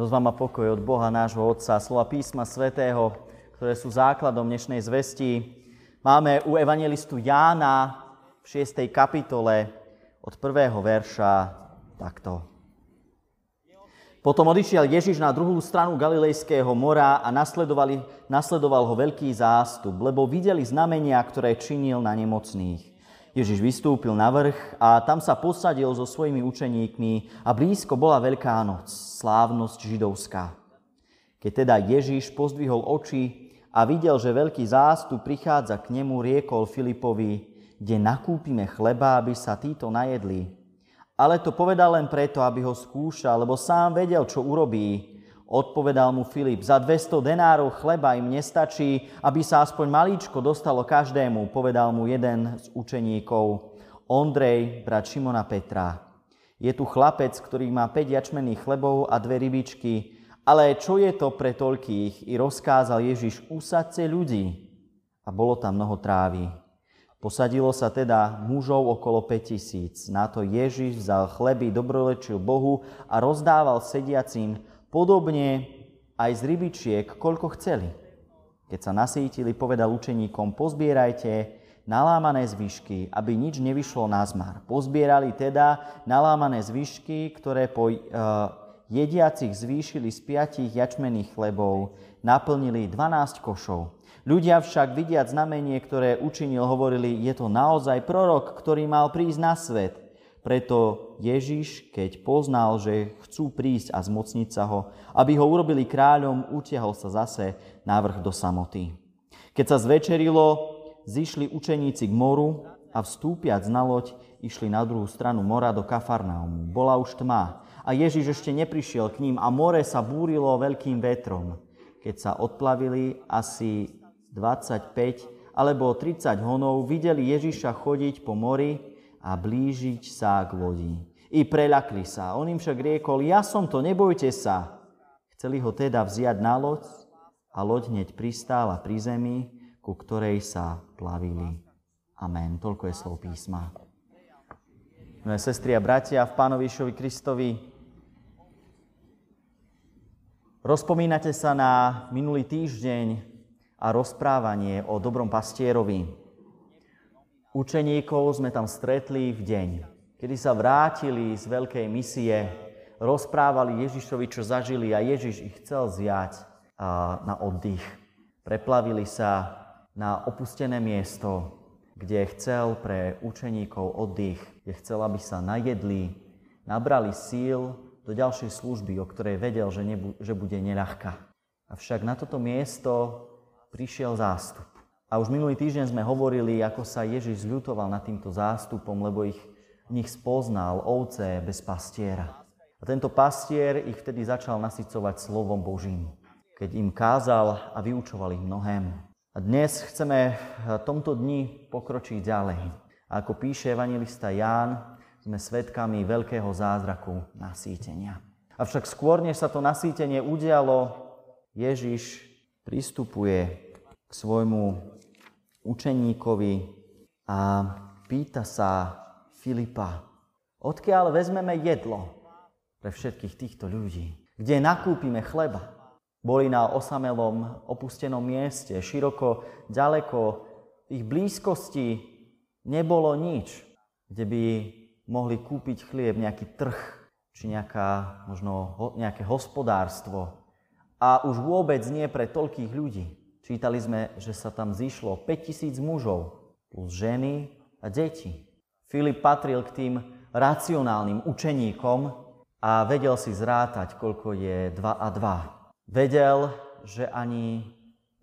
Milosť vám a pokoj od Boha nášho Otca, slova písma svätého, ktoré sú základom dnešnej zvesti. Máme u evangelistu Jána v 6. kapitole od prvého verša takto. Potom odišiel Ježiš na druhú stranu Galilejského mora a nasledoval ho veľký zástup, lebo videli znamenia, ktoré činil na nemocných. Ježiš vystúpil na vrch a tam sa posadil so svojimi učeníkmi a blízko bola Veľká noc, slávnosť židovská. Keď teda Ježiš pozdvihol oči a videl, že veľký zástup prichádza k nemu, riekol Filipovi, kde nakúpime chleba, aby sa títo najedli. Ale to povedal len preto, aby ho skúšal, lebo sám vedel, čo urobí. Odpovedal mu Filip, za 200 denárov chleba im nestačí, aby sa aspoň malíčko dostalo každému, povedal mu jeden z učeníkov, Ondrej, brat Šimona Petra. Je tu chlapec, ktorý má 5 jačmených chlebov a dve rybičky, ale čo je to pre toľkých? I rozkázal Ježiš, usadce ľudí. A bolo tam mnoho trávy. Posadilo sa teda mužov okolo 5000. Na to Ježiš vzal chleby, dobrolečil Bohu a rozdával sediacim, Podobne aj z rybičiek, koľko chceli. Keď sa nasítili, povedal učeníkom, pozbierajte nalámané zvyšky, aby nič nevyšlo na zmar. Pozbierali teda nalámané zvyšky, ktoré po uh, jediacich zvýšili z piatich jačmených chlebov, naplnili 12 košov. Ľudia však vidiať znamenie, ktoré učinil, hovorili, je to naozaj prorok, ktorý mal prísť na svet. Preto Ježiš, keď poznal, že chcú prísť a zmocniť sa ho, aby ho urobili kráľom, utiahol sa zase návrh do samoty. Keď sa zvečerilo, zišli učeníci k moru a vstúpiac na loď, išli na druhú stranu mora do Kafarnaumu. Bola už tma a Ježiš ešte neprišiel k ním a more sa búrilo veľkým vetrom. Keď sa odplavili asi 25 alebo 30 honov, videli Ježiša chodiť po mori a blížiť sa k lodi. I preľakli sa. On im však riekol, ja som to, nebojte sa. Chceli ho teda vziať na loď a loď hneď pristála pri zemi, ku ktorej sa plavili. Amen. Toľko je slov písma. Moje sestry a bratia v Pánovi Išovi Kristovi, rozpomínate sa na minulý týždeň a rozprávanie o dobrom pastierovi, Učeníkov sme tam stretli v deň, kedy sa vrátili z veľkej misie, rozprávali Ježišovi, čo zažili a Ježiš ich chcel zjať na oddych. Preplavili sa na opustené miesto, kde chcel pre učeníkov oddych, kde chcel, aby sa najedli, nabrali síl do ďalšej služby, o ktorej vedel, že, nebu- že bude neľahká. Avšak na toto miesto prišiel zástup. A už minulý týždeň sme hovorili, ako sa Ježiš zľutoval nad týmto zástupom, lebo ich v nich spoznal ovce bez pastiera. A tento pastier ich vtedy začal nasycovať slovom Božím, keď im kázal a vyučoval ich mnohému. A dnes chceme v tomto dni pokročiť ďalej. A ako píše evangelista Ján, sme svedkami veľkého zázraku nasýtenia. Avšak skôr, než sa to nasýtenie udialo, Ježiš pristupuje k svojmu učeníkovi a pýta sa Filipa, odkiaľ vezmeme jedlo pre všetkých týchto ľudí, kde nakúpime chleba. Boli na osamelom, opustenom mieste, široko, ďaleko, v ich blízkosti nebolo nič, kde by mohli kúpiť chlieb, nejaký trh, či nejaká, možno nejaké hospodárstvo. A už vôbec nie pre toľkých ľudí. Čítali sme, že sa tam zišlo 5000 mužov plus ženy a deti. Filip patril k tým racionálnym učeníkom a vedel si zrátať, koľko je 2 a 2. Vedel, že ani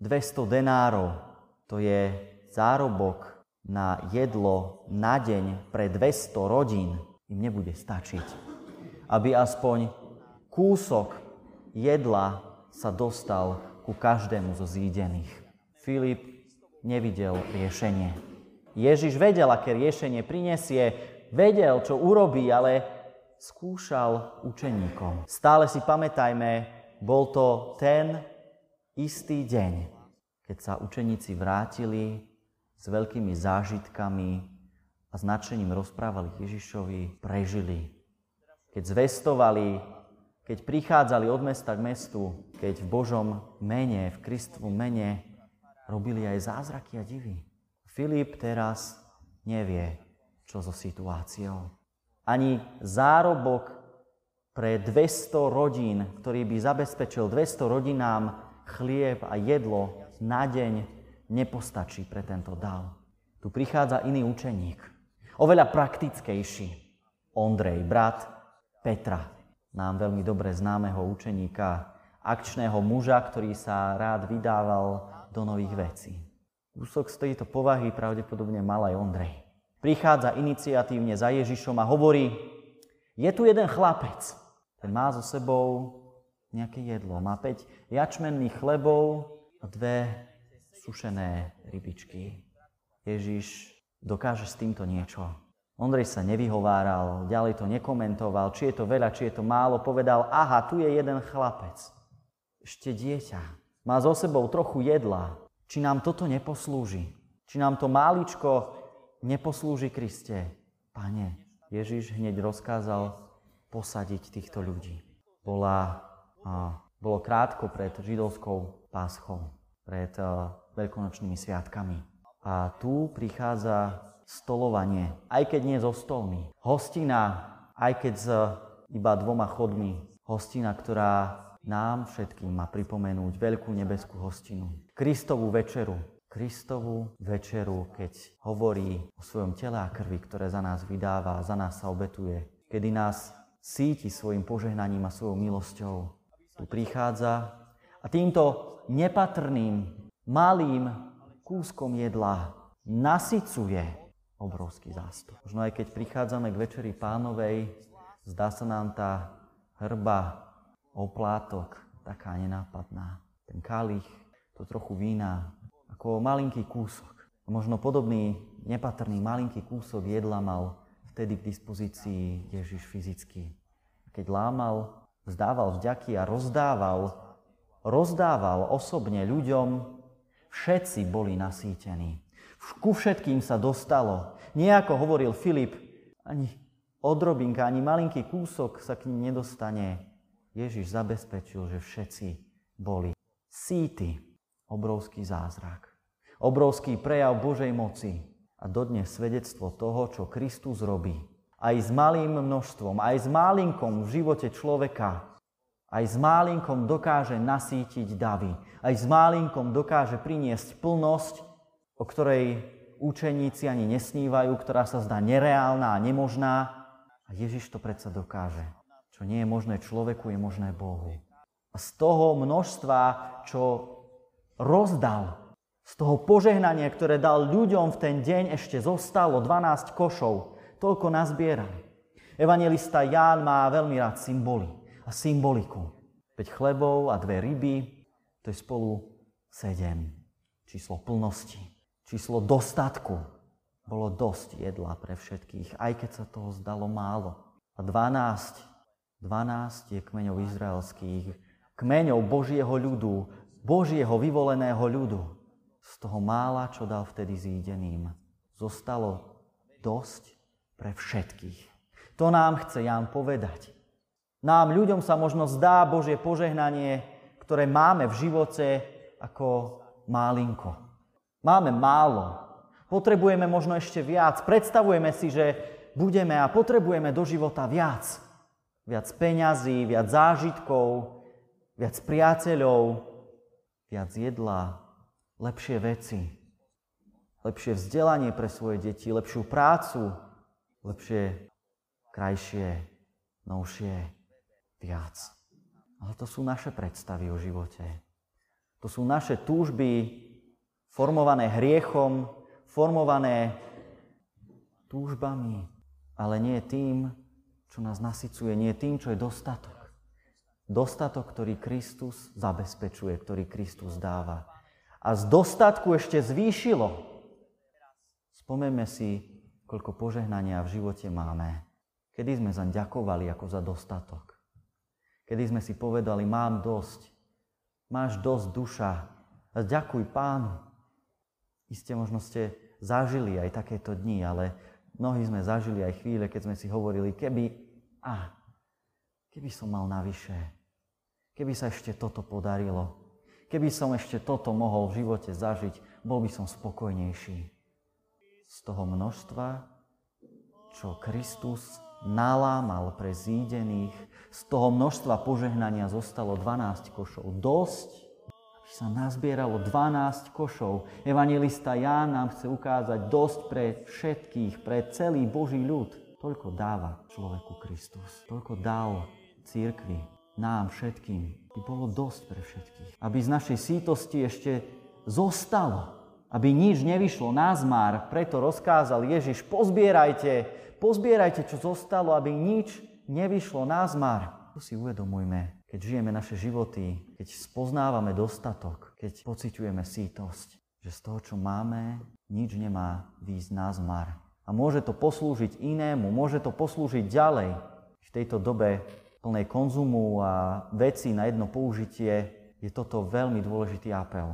200 denárov, to je zárobok na jedlo na deň pre 200 rodín, im nebude stačiť. Aby aspoň kúsok jedla sa dostal ku každému zo zídených. Filip nevidel riešenie. Ježiš vedel, aké riešenie prinesie, vedel, čo urobí, ale skúšal učeníkom. Stále si pamätajme, bol to ten istý deň, keď sa učeníci vrátili s veľkými zážitkami a značením rozprávali Ježišovi, prežili. Keď zvestovali, keď prichádzali od mesta k mestu, keď v Božom mene, v Kristovom mene robili aj zázraky a divy. Filip teraz nevie, čo so situáciou. Ani zárobok pre 200 rodín, ktorý by zabezpečil 200 rodinám chlieb a jedlo na deň, nepostačí pre tento dav. Tu prichádza iný učeník, oveľa praktickejší. Ondrej, brat Petra, nám veľmi dobre známeho učeníka, akčného muža, ktorý sa rád vydával do nových vecí. Kúsok z tejto povahy pravdepodobne mal aj Ondrej. Prichádza iniciatívne za Ježišom a hovorí, je tu jeden chlapec, ten má so sebou nejaké jedlo. Má 5 jačmenných chlebov a dve sušené rybičky. Ježiš dokáže s týmto niečo. Ondrej sa nevyhováral, ďalej to nekomentoval, či je to veľa, či je to málo. Povedal, aha, tu je jeden chlapec. Ešte dieťa. Má so sebou trochu jedla. Či nám toto neposlúži? Či nám to máličko neposlúži Kriste? Pane, Ježiš hneď rozkázal posadiť týchto ľudí. Bola, a, bolo krátko pred židovskou páschou, pred a, veľkonočnými sviatkami. A tu prichádza stolovanie, aj keď nie so stolmi. Hostina, aj keď s iba dvoma chodmi. Hostina, ktorá nám všetkým má pripomenúť veľkú nebeskú hostinu. Kristovú večeru. Kristovú večeru, keď hovorí o svojom tele a krvi, ktoré za nás vydáva, za nás sa obetuje. Kedy nás síti svojim požehnaním a svojou milosťou. Tu prichádza a týmto nepatrným, malým kúskom jedla nasycuje obrovský zástup. Možno aj keď prichádzame k Večeri pánovej, zdá sa nám tá hrba, oplátok, taká nenápadná. Ten kalich, to trochu vína, ako malinký kúsok. Možno podobný nepatrný malinký kúsok jedla mal vtedy k dispozícii Ježiš fyzicky. Keď lámal, vzdával vďaky a rozdával, rozdával osobne ľuďom, všetci boli nasýtení. Ku všetkým sa dostalo. Nie ako hovoril Filip, ani odrobinka, ani malinký kúsok sa k ním nedostane. Ježiš zabezpečil, že všetci boli síty. Obrovský zázrak. Obrovský prejav Božej moci. A dodnes svedectvo toho, čo Kristus robí. Aj s malým množstvom, aj s málinkom v živote človeka. Aj s málinkom dokáže nasítiť davy. Aj s málinkom dokáže priniesť plnosť o ktorej učeníci ani nesnívajú, ktorá sa zdá nereálna a nemožná. A Ježiš to predsa dokáže. Čo nie je možné človeku, je možné Bohu. A z toho množstva, čo rozdal, z toho požehnania, ktoré dal ľuďom v ten deň, ešte zostalo 12 košov. Toľko nazbierali. Evangelista Ján má veľmi rád symboly a symboliku. 5 chlebov a dve ryby, to je spolu 7. Číslo plnosti číslo dostatku. Bolo dosť jedla pre všetkých, aj keď sa toho zdalo málo. A 12, 12 je kmeňov izraelských, kmeňov Božieho ľudu, Božieho vyvoleného ľudu. Z toho mála, čo dal vtedy zídeným, zostalo dosť pre všetkých. To nám chce Ján povedať. Nám, ľuďom sa možno zdá Božie požehnanie, ktoré máme v živote ako málinko. Máme málo. Potrebujeme možno ešte viac. Predstavujeme si, že budeme a potrebujeme do života viac. Viac peňazí, viac zážitkov, viac priateľov, viac jedla, lepšie veci, lepšie vzdelanie pre svoje deti, lepšiu prácu, lepšie, krajšie, novšie, viac. Ale to sú naše predstavy o živote. To sú naše túžby, formované hriechom, formované túžbami, ale nie tým, čo nás nasycuje, nie tým, čo je dostatok. Dostatok, ktorý Kristus zabezpečuje, ktorý Kristus dáva. A z dostatku ešte zvýšilo. Spomeme si, koľko požehnania v živote máme. Kedy sme zaň ďakovali ako za dostatok. Kedy sme si povedali, mám dosť. Máš dosť duša. A ďakuj pánu. Isté možno ste zažili aj takéto dni, ale mnohí sme zažili aj chvíle, keď sme si hovorili, keby, a, keby som mal navyše, keby sa ešte toto podarilo, keby som ešte toto mohol v živote zažiť, bol by som spokojnejší. Z toho množstva, čo Kristus nalámal pre zídených, z toho množstva požehnania zostalo 12 košov. Dosť, sa nazbieralo 12 košov. Evangelista Ján nám chce ukázať dosť pre všetkých, pre celý Boží ľud. Toľko dáva človeku Kristus. Toľko dal církvi, nám všetkým. By bolo dosť pre všetkých. Aby z našej sítosti ešte zostalo. Aby nič nevyšlo na zmar. Preto rozkázal Ježiš, pozbierajte, pozbierajte, čo zostalo, aby nič nevyšlo na zmar. To si uvedomujme, keď žijeme naše životy, keď spoznávame dostatok, keď pociťujeme sítosť, že z toho, čo máme, nič nemá výjsť na zmar. A môže to poslúžiť inému, môže to poslúžiť ďalej. V tejto dobe plnej konzumu a veci na jedno použitie je toto veľmi dôležitý apel.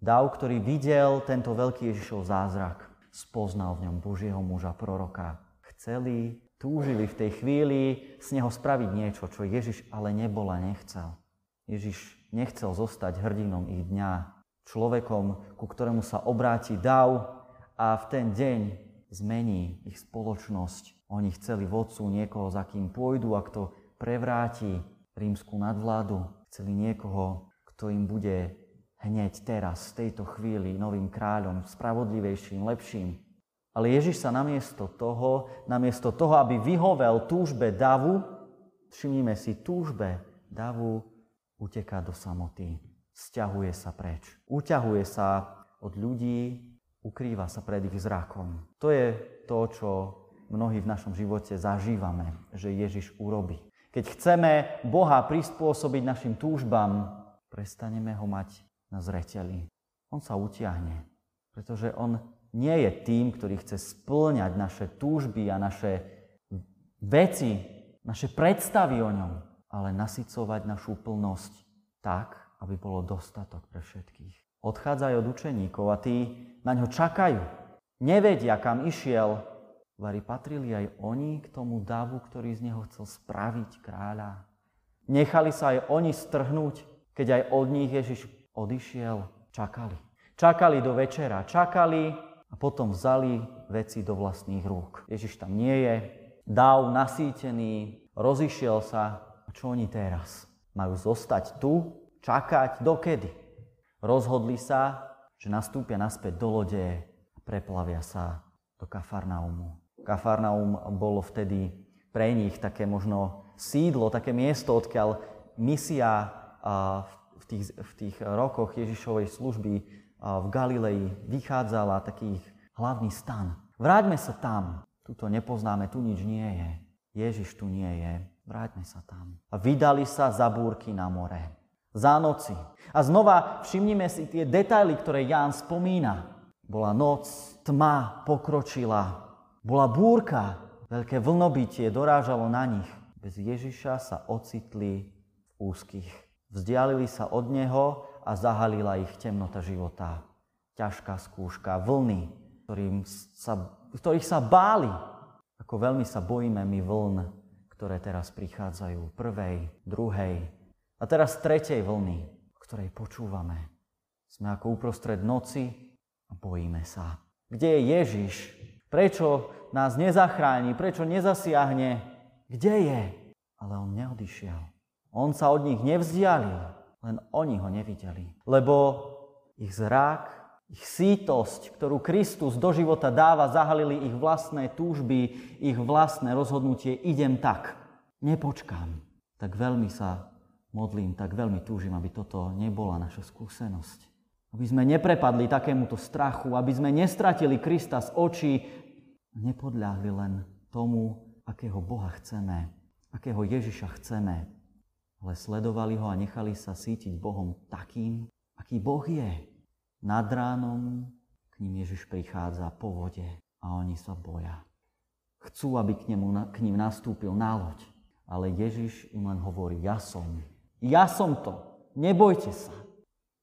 Dav, ktorý videl tento veľký Ježišov zázrak, spoznal v ňom Božieho muža, proroka. Chceli túžili v tej chvíli z neho spraviť niečo, čo Ježiš ale nebol a nechcel. Ježiš nechcel zostať hrdinom ich dňa, človekom, ku ktorému sa obráti dav a v ten deň zmení ich spoločnosť. Oni chceli vodcu niekoho, za kým pôjdu a kto prevráti rímsku nadvládu. Chceli niekoho, kto im bude hneď teraz, v tejto chvíli, novým kráľom, spravodlivejším, lepším, ale Ježiš sa namiesto toho, namiesto toho, aby vyhovel túžbe davu, všimnime si, túžbe davu uteká do samoty. Sťahuje sa preč. Uťahuje sa od ľudí, ukrýva sa pred ich zrakom. To je to, čo mnohí v našom živote zažívame, že Ježiš urobí. Keď chceme Boha prispôsobiť našim túžbám, prestaneme ho mať na zreteli. On sa utiahne, pretože on nie je tým, ktorý chce splňať naše túžby a naše veci, naše predstavy o ňom, ale nasycovať našu plnosť tak, aby bolo dostatok pre všetkých. Odchádzajú od učeníkov a tí na ňo čakajú. Nevedia, kam išiel. Vary patrili aj oni k tomu davu, ktorý z neho chcel spraviť kráľa. Nechali sa aj oni strhnúť, keď aj od nich Ježiš odišiel. Čakali. Čakali do večera. Čakali, a potom vzali veci do vlastných rúk. Ježiš tam nie je, dáv nasýtený, rozišiel sa. A čo oni teraz? Majú zostať tu, čakať dokedy? Rozhodli sa, že nastúpia naspäť do lode a preplavia sa do Kafarnaumu. Kafarnaum bolo vtedy pre nich také možno sídlo, také miesto, odkiaľ misia v tých, v tých rokoch Ježišovej služby v Galilei vychádzala taký hlavný stan. Vráťme sa tam. Tu to nepoznáme, tu nič nie je. Ježiš tu nie je. Vráťme sa tam. A vydali sa za búrky na more. Za noci. A znova všimnime si tie detaily, ktoré Ján spomína. Bola noc, tma pokročila. Bola búrka, veľké vlnobytie dorážalo na nich. Bez Ježiša sa ocitli v úzkých. Vzdialili sa od Neho a zahalila ich temnota života. Ťažká skúška, vlny, ktorým sa, ktorých sa báli. Ako veľmi sa bojíme my vln, ktoré teraz prichádzajú. Prvej, druhej a teraz tretej vlny, ktorej počúvame. Sme ako uprostred noci a bojíme sa. Kde je Ježiš? Prečo nás nezachráni? Prečo nezasiahne? Kde je? Ale on neodišiel. On sa od nich nevzdialil. Len oni ho nevideli. Lebo ich zrak, ich sítosť, ktorú Kristus do života dáva, zahalili ich vlastné túžby, ich vlastné rozhodnutie. Idem tak, nepočkám. Tak veľmi sa modlím, tak veľmi túžim, aby toto nebola naša skúsenosť. Aby sme neprepadli takémuto strachu, aby sme nestratili Krista z očí nepodľahli len tomu, akého Boha chceme, akého Ježiša chceme, ale sledovali ho a nechali sa sítiť Bohom takým, aký Boh je. Nad ránom k ním Ježiš prichádza po vode a oni sa boja. Chcú, aby k, nemu, k ním nastúpil na loď, ale Ježiš im len hovorí, ja som. Ja som to. Nebojte sa.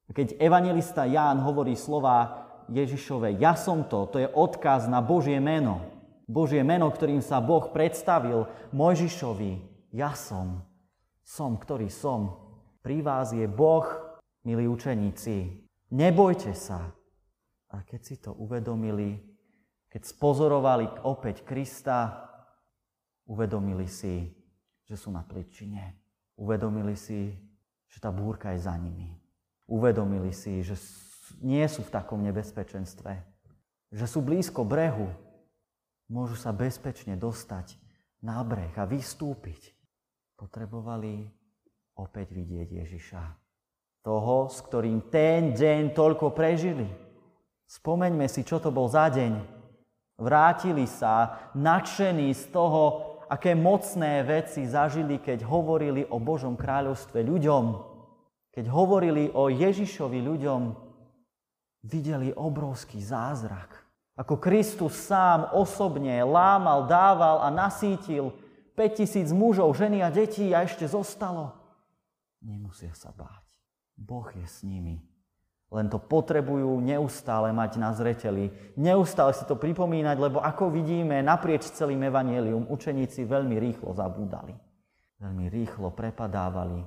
Keď evangelista Ján hovorí slova Ježišove, ja som to, to je odkaz na Božie meno. Božie meno, ktorým sa Boh predstavil Mojžišovi, ja som, som, ktorý som. Pri vás je Boh, milí učeníci. Nebojte sa. A keď si to uvedomili, keď spozorovali opäť Krista, uvedomili si, že sú na pličine. Uvedomili si, že tá búrka je za nimi. Uvedomili si, že nie sú v takom nebezpečenstve, že sú blízko brehu, môžu sa bezpečne dostať na breh a vystúpiť. Potrebovali opäť vidieť Ježiša. Toho, s ktorým ten deň toľko prežili. Spomeňme si, čo to bol za deň. Vrátili sa nadšení z toho, aké mocné veci zažili, keď hovorili o Božom kráľovstve ľuďom. Keď hovorili o Ježišovi ľuďom, videli obrovský zázrak. Ako Kristus sám osobne lámal, dával a nasítil 5000 mužov, ženy a detí a ešte zostalo. Nemusia sa báť. Boh je s nimi. Len to potrebujú neustále mať na zreteli. Neustále si to pripomínať, lebo ako vidíme, naprieč celým evanelium učeníci veľmi rýchlo zabúdali. Veľmi rýchlo prepadávali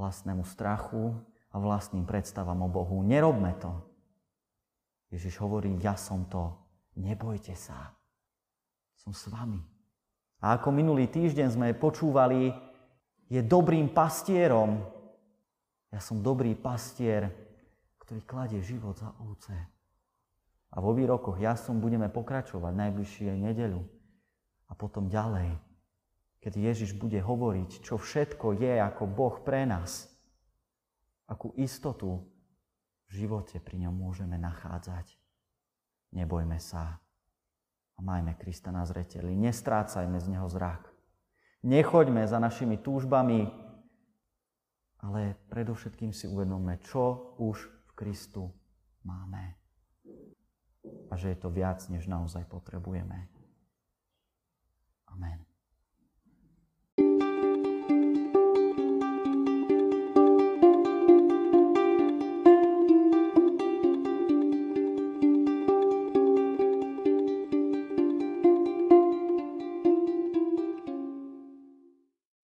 vlastnému strachu a vlastným predstavám o Bohu. Nerobme to. Ježiš hovorí, ja som to, nebojte sa, som s vami. A ako minulý týždeň sme počúvali, je dobrým pastierom. Ja som dobrý pastier, ktorý kladie život za ovce. A vo výrokoch ja som budeme pokračovať najbližšie nedeľu. A potom ďalej, keď Ježiš bude hovoriť, čo všetko je ako Boh pre nás, akú istotu v živote pri ňom môžeme nachádzať. Nebojme sa a majme Krista na zreteli. Nestrácajme z Neho zrak. Nechoďme za našimi túžbami, ale predovšetkým si uvedomme, čo už v Kristu máme. A že je to viac, než naozaj potrebujeme. Amen.